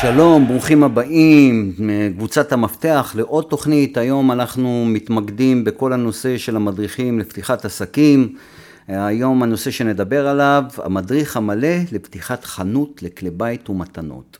שלום, ברוכים הבאים, קבוצת המפתח לעוד תוכנית. היום אנחנו מתמקדים בכל הנושא של המדריכים לפתיחת עסקים. היום הנושא שנדבר עליו, המדריך המלא לפתיחת חנות לכלי בית ומתנות.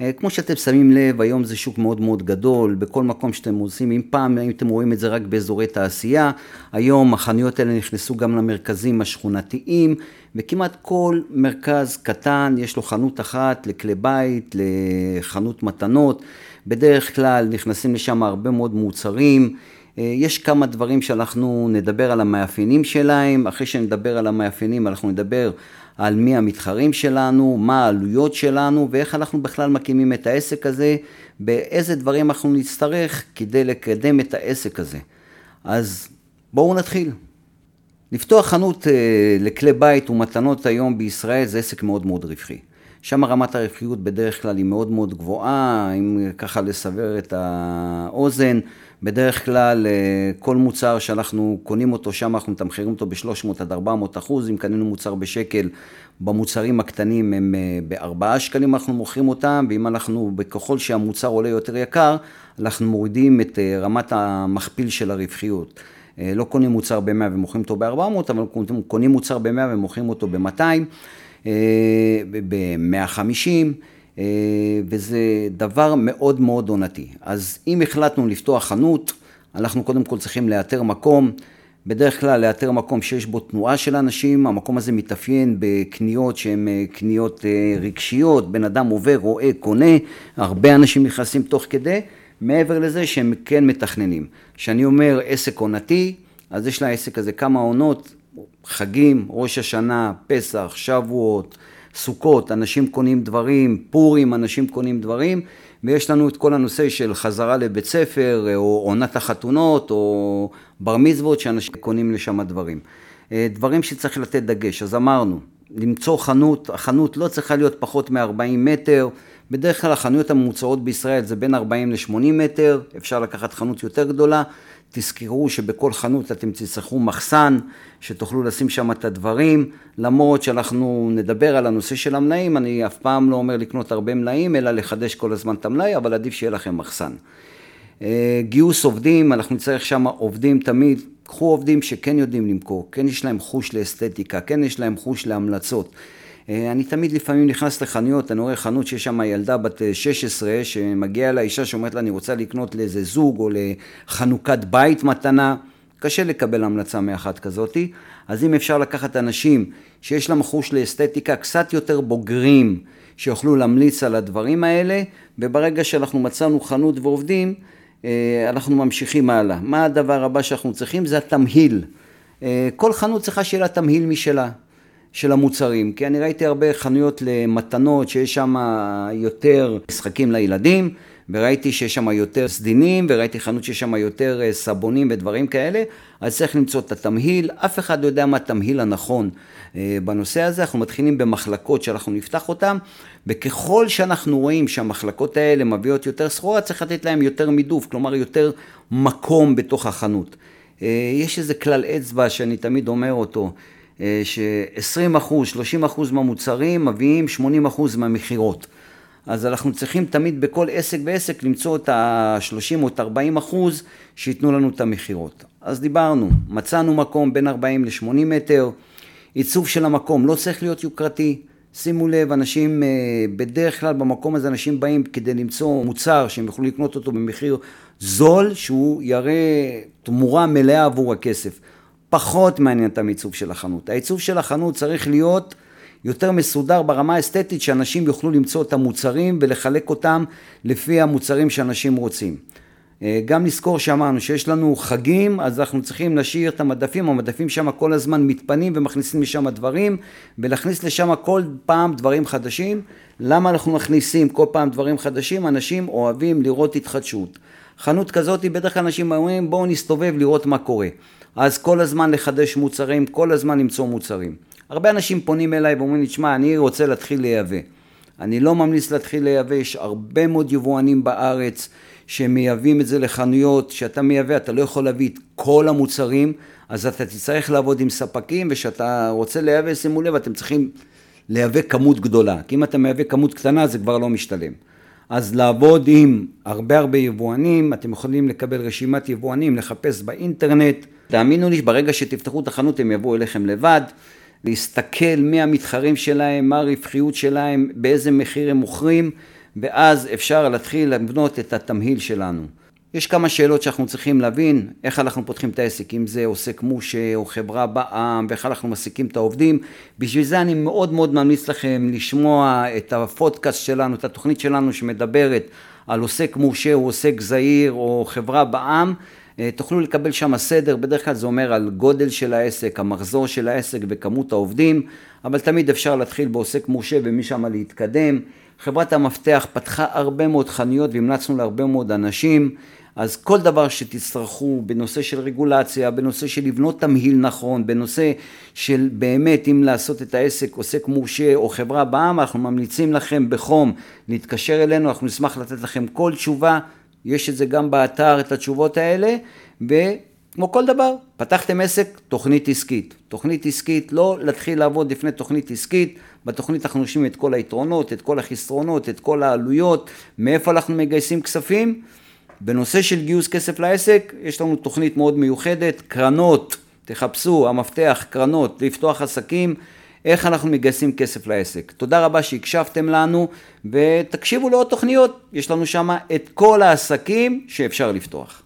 אה, כמו שאתם שמים לב, היום זה שוק מאוד מאוד גדול, בכל מקום שאתם עושים, אם פעם אתם רואים את זה רק באזורי תעשייה, היום החנויות האלה נכנסו גם למרכזים השכונתיים, וכמעט כל מרכז קטן יש לו חנות אחת לכלי בית, לחנות מתנות, בדרך כלל נכנסים לשם הרבה מאוד מוצרים. אה, יש כמה דברים שאנחנו נדבר על המאפיינים שלהם, אחרי שנדבר על המאפיינים אנחנו נדבר על מי המתחרים שלנו, מה העלויות שלנו ואיך אנחנו בכלל מקימים את העסק הזה, באיזה דברים אנחנו נצטרך כדי לקדם את העסק הזה. אז בואו נתחיל. לפתוח חנות אה, לכלי בית ומתנות היום בישראל זה עסק מאוד מאוד רווחי. שם רמת הרווחיות בדרך כלל היא מאוד מאוד גבוהה, אם ככה לסבר את האוזן, בדרך כלל אה, כל מוצר שאנחנו קונים אותו שם, אנחנו מתמחרים אותו ב-300 עד 400 אחוז, אם קנינו מוצר בשקל, במוצרים הקטנים הם אה, ב-4 שקלים אנחנו מוכרים אותם, ואם אנחנו, ככל שהמוצר עולה יותר יקר, אנחנו מורידים את אה, רמת המכפיל של הרווחיות. לא קונים מוצר ב-100 ומוכרים אותו ב-400, אבל קונים מוצר ב-100 ומוכרים אותו ב-200, ב-150. אה, וזה דבר מאוד מאוד עונתי. אז אם החלטנו לפתוח חנות, אנחנו קודם כל צריכים לאתר מקום, בדרך כלל לאתר מקום שיש בו תנועה של אנשים, המקום הזה מתאפיין בקניות שהן אה, קניות אה, רגשיות, בן אדם עובר, רואה, קונה, הרבה אנשים נכנסים תוך כדי, מעבר לזה שהם כן מתכננים. כשאני אומר עסק עונתי, אז יש לעסק הזה כמה עונות, חגים, ראש השנה, פסח, שבועות, סוכות, אנשים קונים דברים, פורים, אנשים קונים דברים, ויש לנו את כל הנושא של חזרה לבית ספר, או עונת החתונות, או בר מצוות, שאנשים קונים לשם דברים. אה, דברים שצריך לתת דגש, אז אמרנו, למצוא חנות, החנות לא צריכה להיות פחות מ-40 מטר, בדרך כלל החנויות הממוצעות בישראל זה בין 40 ל-80 מטר, אפשר לקחת חנות יותר גדולה, תזכרו שבכל חנות אתם תצטרכו מחסן, שתוכלו לשים שם את הדברים, למרות שאנחנו נדבר על הנושא של המלאים, אני אף פעם לא אומר לקנות הרבה מלאים, אלא לחדש כל הזמן את המלאי, אבל עדיף שיהיה לכם מחסן. אה, גיוס עובדים, אנחנו נצטרך שם עובדים תמיד, קחו עובדים שכן יודעים למכור, כן יש להם חוש לאסתטיקה, כן יש להם חוש להמלצות. אה, אני תמיד לפעמים נכנס לחנויות, אני רואה חנות שיש שם ילדה בת 16 אה, שמגיעה לה אישה שאומרת לה אני רוצה לקנות לאיזה זוג או לחנוכת בית מתנה, קשה לקבל המלצה מאחת כזאתי, אז אם אפשר לקחת אנשים שיש להם חוש לאסתטיקה קצת יותר בוגרים שיוכלו להמליץ על הדברים האלה, וברגע שאנחנו מצאנו חנות ועובדים, אה, אנחנו ממשיכים הלאה. מה הדבר הבא שאנחנו צריכים? זה התמהיל. כל חנות צריכה שיהיה לה תמהיל משלה. של המוצרים, כי אני ראיתי הרבה חנויות למתנות שיש שם יותר משחקים לילדים, וראיתי שיש שם יותר סדינים, וראיתי חנות שיש שם יותר אה, סבונים ודברים כאלה, אז צריך למצוא את התמהיל, אף אחד לא יודע מה התמהיל הנכון אה, בנושא הזה, אנחנו מתחילים במחלקות שאנחנו נפתח אותן, וככל שאנחנו רואים שהמחלקות האלה מביאות יותר סחורה, צריך לתת להם יותר מידוף, כלומר יותר מקום בתוך החנות. אה, יש איזה כלל אצבע שאני תמיד אומר אותו, ש-20 אחוז, 30 אחוז מהמוצרים מביאים 80 אחוז מהמכירות. אז אנחנו צריכים תמיד בכל עסק ועסק למצוא את ה-30 או את 40 אחוז שייתנו לנו את המכירות. אז דיברנו, מצאנו מקום בין 40 ל-80 מטר, עיצוב של המקום לא צריך להיות יוקרתי. שימו לב, אנשים, אה, בדרך כלל במקום הזה אנשים באים כדי למצוא מוצר שהם יוכלו לקנות אותו במחיר זול, שהוא יראה תמורה מלאה עבור הכסף. פחות מעניין את המיצוב של החנות. העיצוב של החנות צריך להיות יותר מסודר ברמה האסתטית, שאנשים יוכלו למצוא את המוצרים ולחלק אותם לפי המוצרים שאנשים רוצים. אה, גם לזכור שאמרנו שיש לנו חגים, אז אנחנו צריכים להשאיר את המדפים, המדפים שם כל הזמן מתפנים ומכניסים לשם דברים, ולהכניס לשם כל פעם דברים חדשים. למה אנחנו מכניסים כל פעם דברים חדשים? אנשים אוהבים לראות התחדשות. חנות כזאת, בדרך כלל אנשים אומרים בואו נסתובב לראות מה קורה. אז כל הזמן לחדש מוצרים, כל הזמן למצוא מוצרים. הרבה אנשים פונים אליי ואומרים לי, תשמע, אני רוצה להתחיל לייבא. אני לא ממליץ להתחיל לייבא, יש הרבה מאוד יבואנים בארץ שמייבאים את זה לחנויות, שאתה מייבא, אתה לא יכול להביא את כל המוצרים, אז אתה תצטרך לעבוד עם ספקים, וכשאתה רוצה לייבא, שימו לב, אתם צריכים לייבא כמות גדולה, כי אם אתה מייבא כמות קטנה זה כבר לא משתלם. אז לעבוד עם הרבה הרבה יבואנים, אתם יכולים לקבל רשימת יבואנים, לחפש באינטרנט. תאמינו לי, ברגע שתפתחו את החנות הם יבואו אליכם לבד, להסתכל מי המתחרים שלהם, מה הרווחיות שלהם, באיזה מחיר הם מוכרים, ואז אפשר להתחיל לבנות את התמהיל שלנו. יש כמה שאלות שאנחנו צריכים להבין, איך אנחנו פותחים את העסק, אם זה עוסק מושה או חברה בעם, ואיך אנחנו מעסיקים את העובדים. בשביל זה אני מאוד מאוד ממליץ לכם לשמוע את הפודקאסט שלנו, את התוכנית שלנו שמדברת על עוסק מושה או עוסק זעיר או חברה בעם. אה, תוכלו לקבל שם סדר, בדרך כלל זה אומר על גודל של העסק, המחזור של העסק וכמות העובדים, אבל תמיד אפשר להתחיל בעוסק מורשה ומשם להתקדם. חברת המפתח פתחה הרבה מאוד חנויות והמלצנו להרבה מאוד אנשים. אז כל דבר שתצטרכו בנושא של רגולציה, בנושא של לבנות תמהיל נכון, בנושא של באמת אם לעשות את העסק עוסק מורשה או חברה בעם, אנחנו ממליצים לכם בחום להתקשר אלינו, אנחנו נשמח לתת לכם כל תשובה, יש את זה גם באתר, את התשובות האלה, וכמו כל דבר, פתחתם עסק, תוכנית עסקית. תוכנית עסקית, לא להתחיל לעבוד לפני תוכנית עסקית, בתוכנית אנחנו יושבים את כל היתרונות, את כל החסרונות, את כל העלויות, מאיפה אנחנו מגייסים כספים. בנושא של גיוס כסף לעסק, יש לנו תוכנית מאוד מיוחדת, קרנות, תחפשו, המפתח, קרנות, לפתוח עסקים, איך אנחנו מגייסים כסף לעסק. תודה רבה שהקשבתם לנו, ותקשיבו לעוד תוכניות, יש לנו שם את כל העסקים שאפשר לפתוח.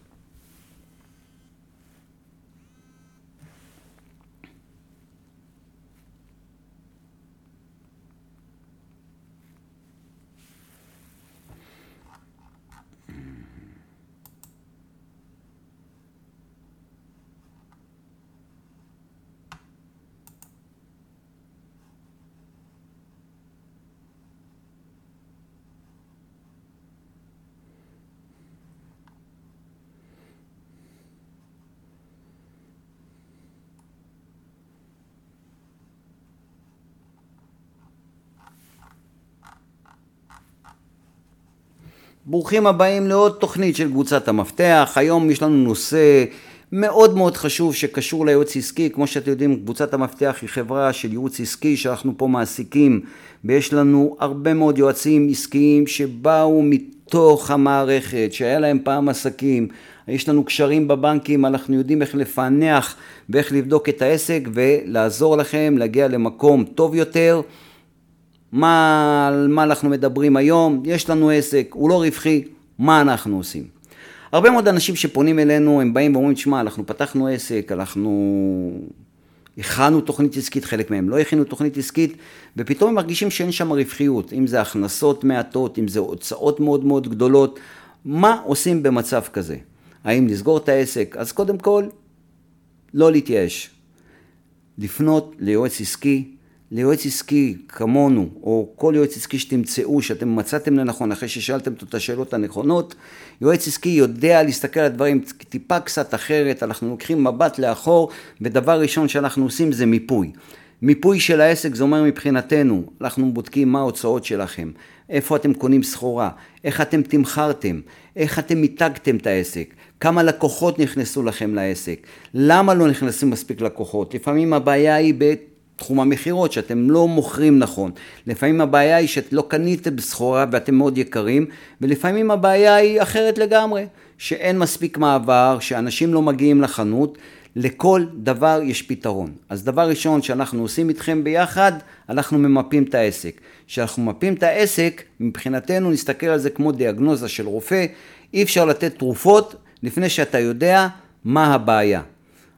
ברוכים הבאים לעוד תוכנית של קבוצת המפתח. היום יש לנו נושא מאוד מאוד חשוב שקשור ליועץ עסקי. כמו שאתם יודעים, קבוצת המפתח היא חברה של ייעוץ עסקי שאנחנו פה מעסיקים, ויש לנו הרבה מאוד יועצים עסקיים שבאו מתוך המערכת, שהיה להם פעם עסקים. יש לנו קשרים בבנקים, אנחנו יודעים איך לפענח ואיך לבדוק את העסק ולעזור לכם להגיע למקום טוב יותר. מה, על מה אנחנו מדברים היום, יש לנו עסק, הוא לא רווחי, מה אנחנו עושים? הרבה מאוד אנשים שפונים אלינו, הם באים ואומרים, שמע, אנחנו פתחנו עסק, אנחנו הכנו תוכנית עסקית, חלק מהם לא הכינו תוכנית עסקית, ופתאום הם מרגישים שאין שם רווחיות, אם זה הכנסות מעטות, אם זה הוצאות מאוד מאוד גדולות, מה עושים במצב כזה? האם לסגור את העסק? אז קודם כל, לא להתייאש. לפנות ליועץ עסקי, ליועץ עסקי כמונו, או כל יועץ עסקי שתמצאו, שאתם מצאתם לנכון אחרי ששאלתם את השאלות הנכונות, יועץ עסקי יודע להסתכל על הדברים טיפה קצת אחרת, אנחנו לוקחים מבט לאחור, ודבר ראשון שאנחנו עושים זה מיפוי. מיפוי של העסק זה אומר מבחינתנו, אנחנו בודקים מה ההוצאות שלכם, איפה אתם קונים סחורה, איך אתם תמכרתם, איך אתם מיתגתם את העסק, כמה לקוחות נכנסו לכם לעסק, למה לא נכנסים מספיק לקוחות, לפעמים הבעיה היא. תחום המכירות, שאתם לא מוכרים נכון. לפעמים הבעיה היא שלא קניתם סחורה ואתם מאוד יקרים, ולפעמים הבעיה היא אחרת לגמרי, שאין מספיק מעבר, שאנשים לא מגיעים לחנות, לכל דבר יש פתרון. אז דבר ראשון שאנחנו עושים איתכם ביחד, אנחנו ממפים את העסק. כשאנחנו ממפים את העסק, מבחינתנו נסתכל על זה כמו דיאגנוזה של רופא, אי אפשר לתת תרופות לפני שאתה יודע מה הבעיה.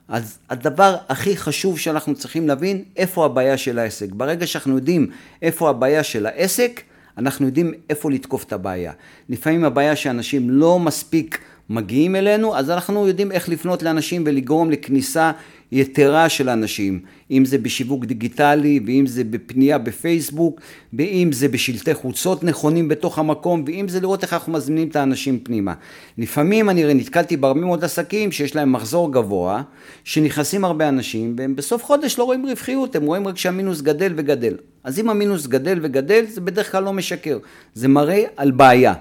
אז הדבר הכי חשוב שאנחנו צריכים להבין, איפה הבעיה של העסק. ברגע שאנחנו יודעים איפה הבעיה של העסק, אנחנו יודעים איפה לתקוף את הבעיה. לפעמים הבעיה שאנשים לא מספיק מגיעים אלינו, אז אנחנו יודעים איך לפנות לאנשים ולגרום לכניסה יתרה של אנשים, אם זה בשיווק דיגיטלי, ואם זה בפנייה בפייסבוק, ואם זה בשלטי חוצות נכונים בתוך המקום, ואם זה לראות איך אנחנו מזמינים את האנשים פנימה. לפעמים אני נתקלתי בהרבה מאוד עסקים שיש להם מחזור גבוה, שנכנסים הרבה אנשים, והם בסוף חודש לא רואים רווחיות, הם רואים רק שהמינוס גדל וגדל. אז אם המינוס גדל וגדל, זה בדרך כלל לא משקר, זה מראה על בעיה.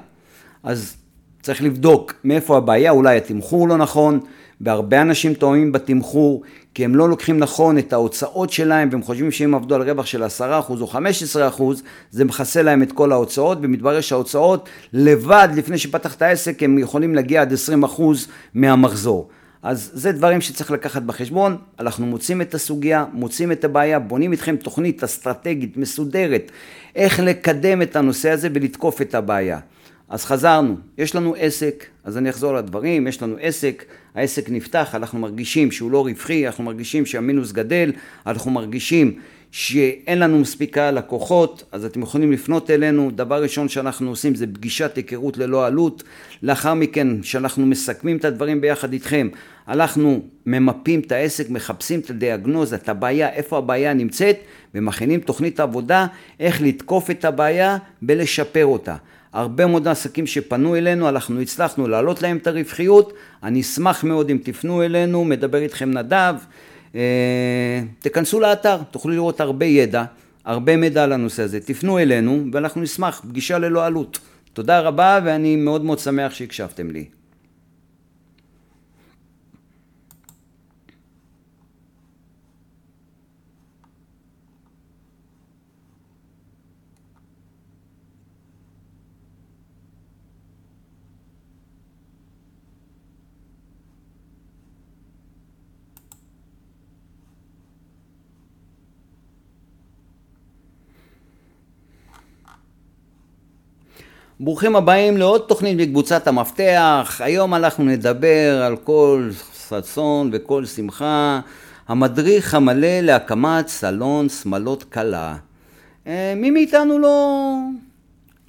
אז צריך לבדוק מאיפה הבעיה, אולי התמחור לא נכון, והרבה אנשים טועים בתמחור, כי הם לא לוקחים נכון את ההוצאות שלהם, והם חושבים שאם עבדו על רווח של 10% או 15%, זה מכסה להם את כל ההוצאות, ומתברר שההוצאות לבד, לפני שפתחת העסק, הם יכולים להגיע עד 20% מהמחזור. אז זה דברים שצריך לקחת בחשבון, אנחנו מוצאים את הסוגיה, מוצאים את הבעיה, בונים איתכם תוכנית אסטרטגית, מסודרת, איך לקדם את הנושא הזה ולתקוף את הבעיה. אז חזרנו, יש לנו עסק, אז אני אחזור לדברים, יש לנו עסק, העסק נפתח, אנחנו מרגישים שהוא לא רווחי, אנחנו מרגישים שהמינוס גדל, אנחנו מרגישים שאין לנו מספיקה לקוחות, אז אתם יכולים לפנות אלינו. דבר ראשון שאנחנו עושים זה פגישת היכרות ללא עלות. לאחר מכן, שאנחנו מסכמים את הדברים ביחד איתכם, אנחנו ממפים את העסק, מחפשים את הדיאגנוזה, את הבעיה, איפה הבעיה נמצאת, ומכינים תוכנית עבודה, איך לתקוף את הבעיה ולשפר אותה. הרבה מאוד עסקים שפנו אלינו, אנחנו הצלחנו להעלות להם את הרווחיות. אני אשמח מאוד אם תפנו אלינו, מדבר איתכם נדב. אה, תכנסו לאתר, תוכלו לראות הרבה ידע, הרבה מידע על הנושא הזה. תפנו אלינו ואנחנו נשמח, פגישה ללא עלות. תודה רבה ואני מאוד מאוד שמח שהקשבתם לי. ברוכים הבאים לעוד תוכנית מקבוצת המפתח. היום אנחנו נדבר על כל ששון וכל שמחה. המדריך המלא להקמת סלון שמלות קלה. אה, מי מאיתנו לא...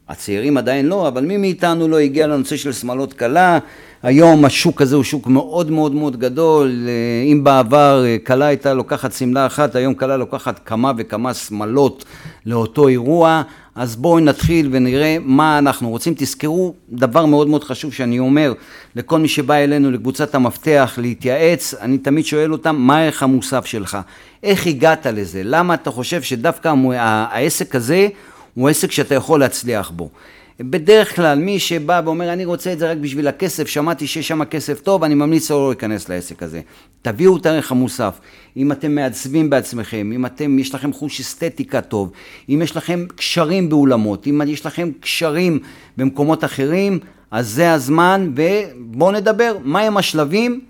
הצעירים עדיין לא, אבל מי מאיתנו לא הגיע לנושא של שמלות קלה? היום השוק הזה הוא שוק מאוד מאוד מאוד גדול. אה, אם בעבר קלה אה, הייתה לוקחת שמלה אחת, היום קלה לוקחת כמה וכמה שמלות לאותו אירוע. אז בואו נתחיל ונראה מה אנחנו רוצים. תזכרו דבר מאוד מאוד חשוב שאני אומר לכל מי שבא אלינו לקבוצת המפתח להתייעץ, אני תמיד שואל אותם מה הערך המוסף שלך, איך הגעת לזה, למה אתה חושב שדווקא העסק הזה הוא עסק שאתה יכול להצליח בו. בדרך כלל מי שבא ואומר אני רוצה את זה רק בשביל הכסף, שמעתי שיש שם כסף טוב, אני ממליץ לא להיכנס לעסק הזה. תביאו את הערך המוסף. אם אתם מעצבים בעצמכם, אם אתם, יש לכם חוש אסתטיקה טוב, אם יש לכם קשרים באולמות, אם יש לכם קשרים במקומות אחרים, אז זה הזמן ובואו נדבר מהם השלבים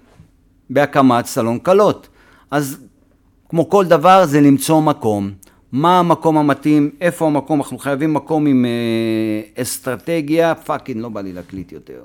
בהקמת סלון קלות. אז כמו כל דבר זה למצוא מקום. מה המקום המתאים, איפה המקום, אנחנו חייבים מקום עם אה, אסטרטגיה, פאקינג לא בא לי להקליט יותר.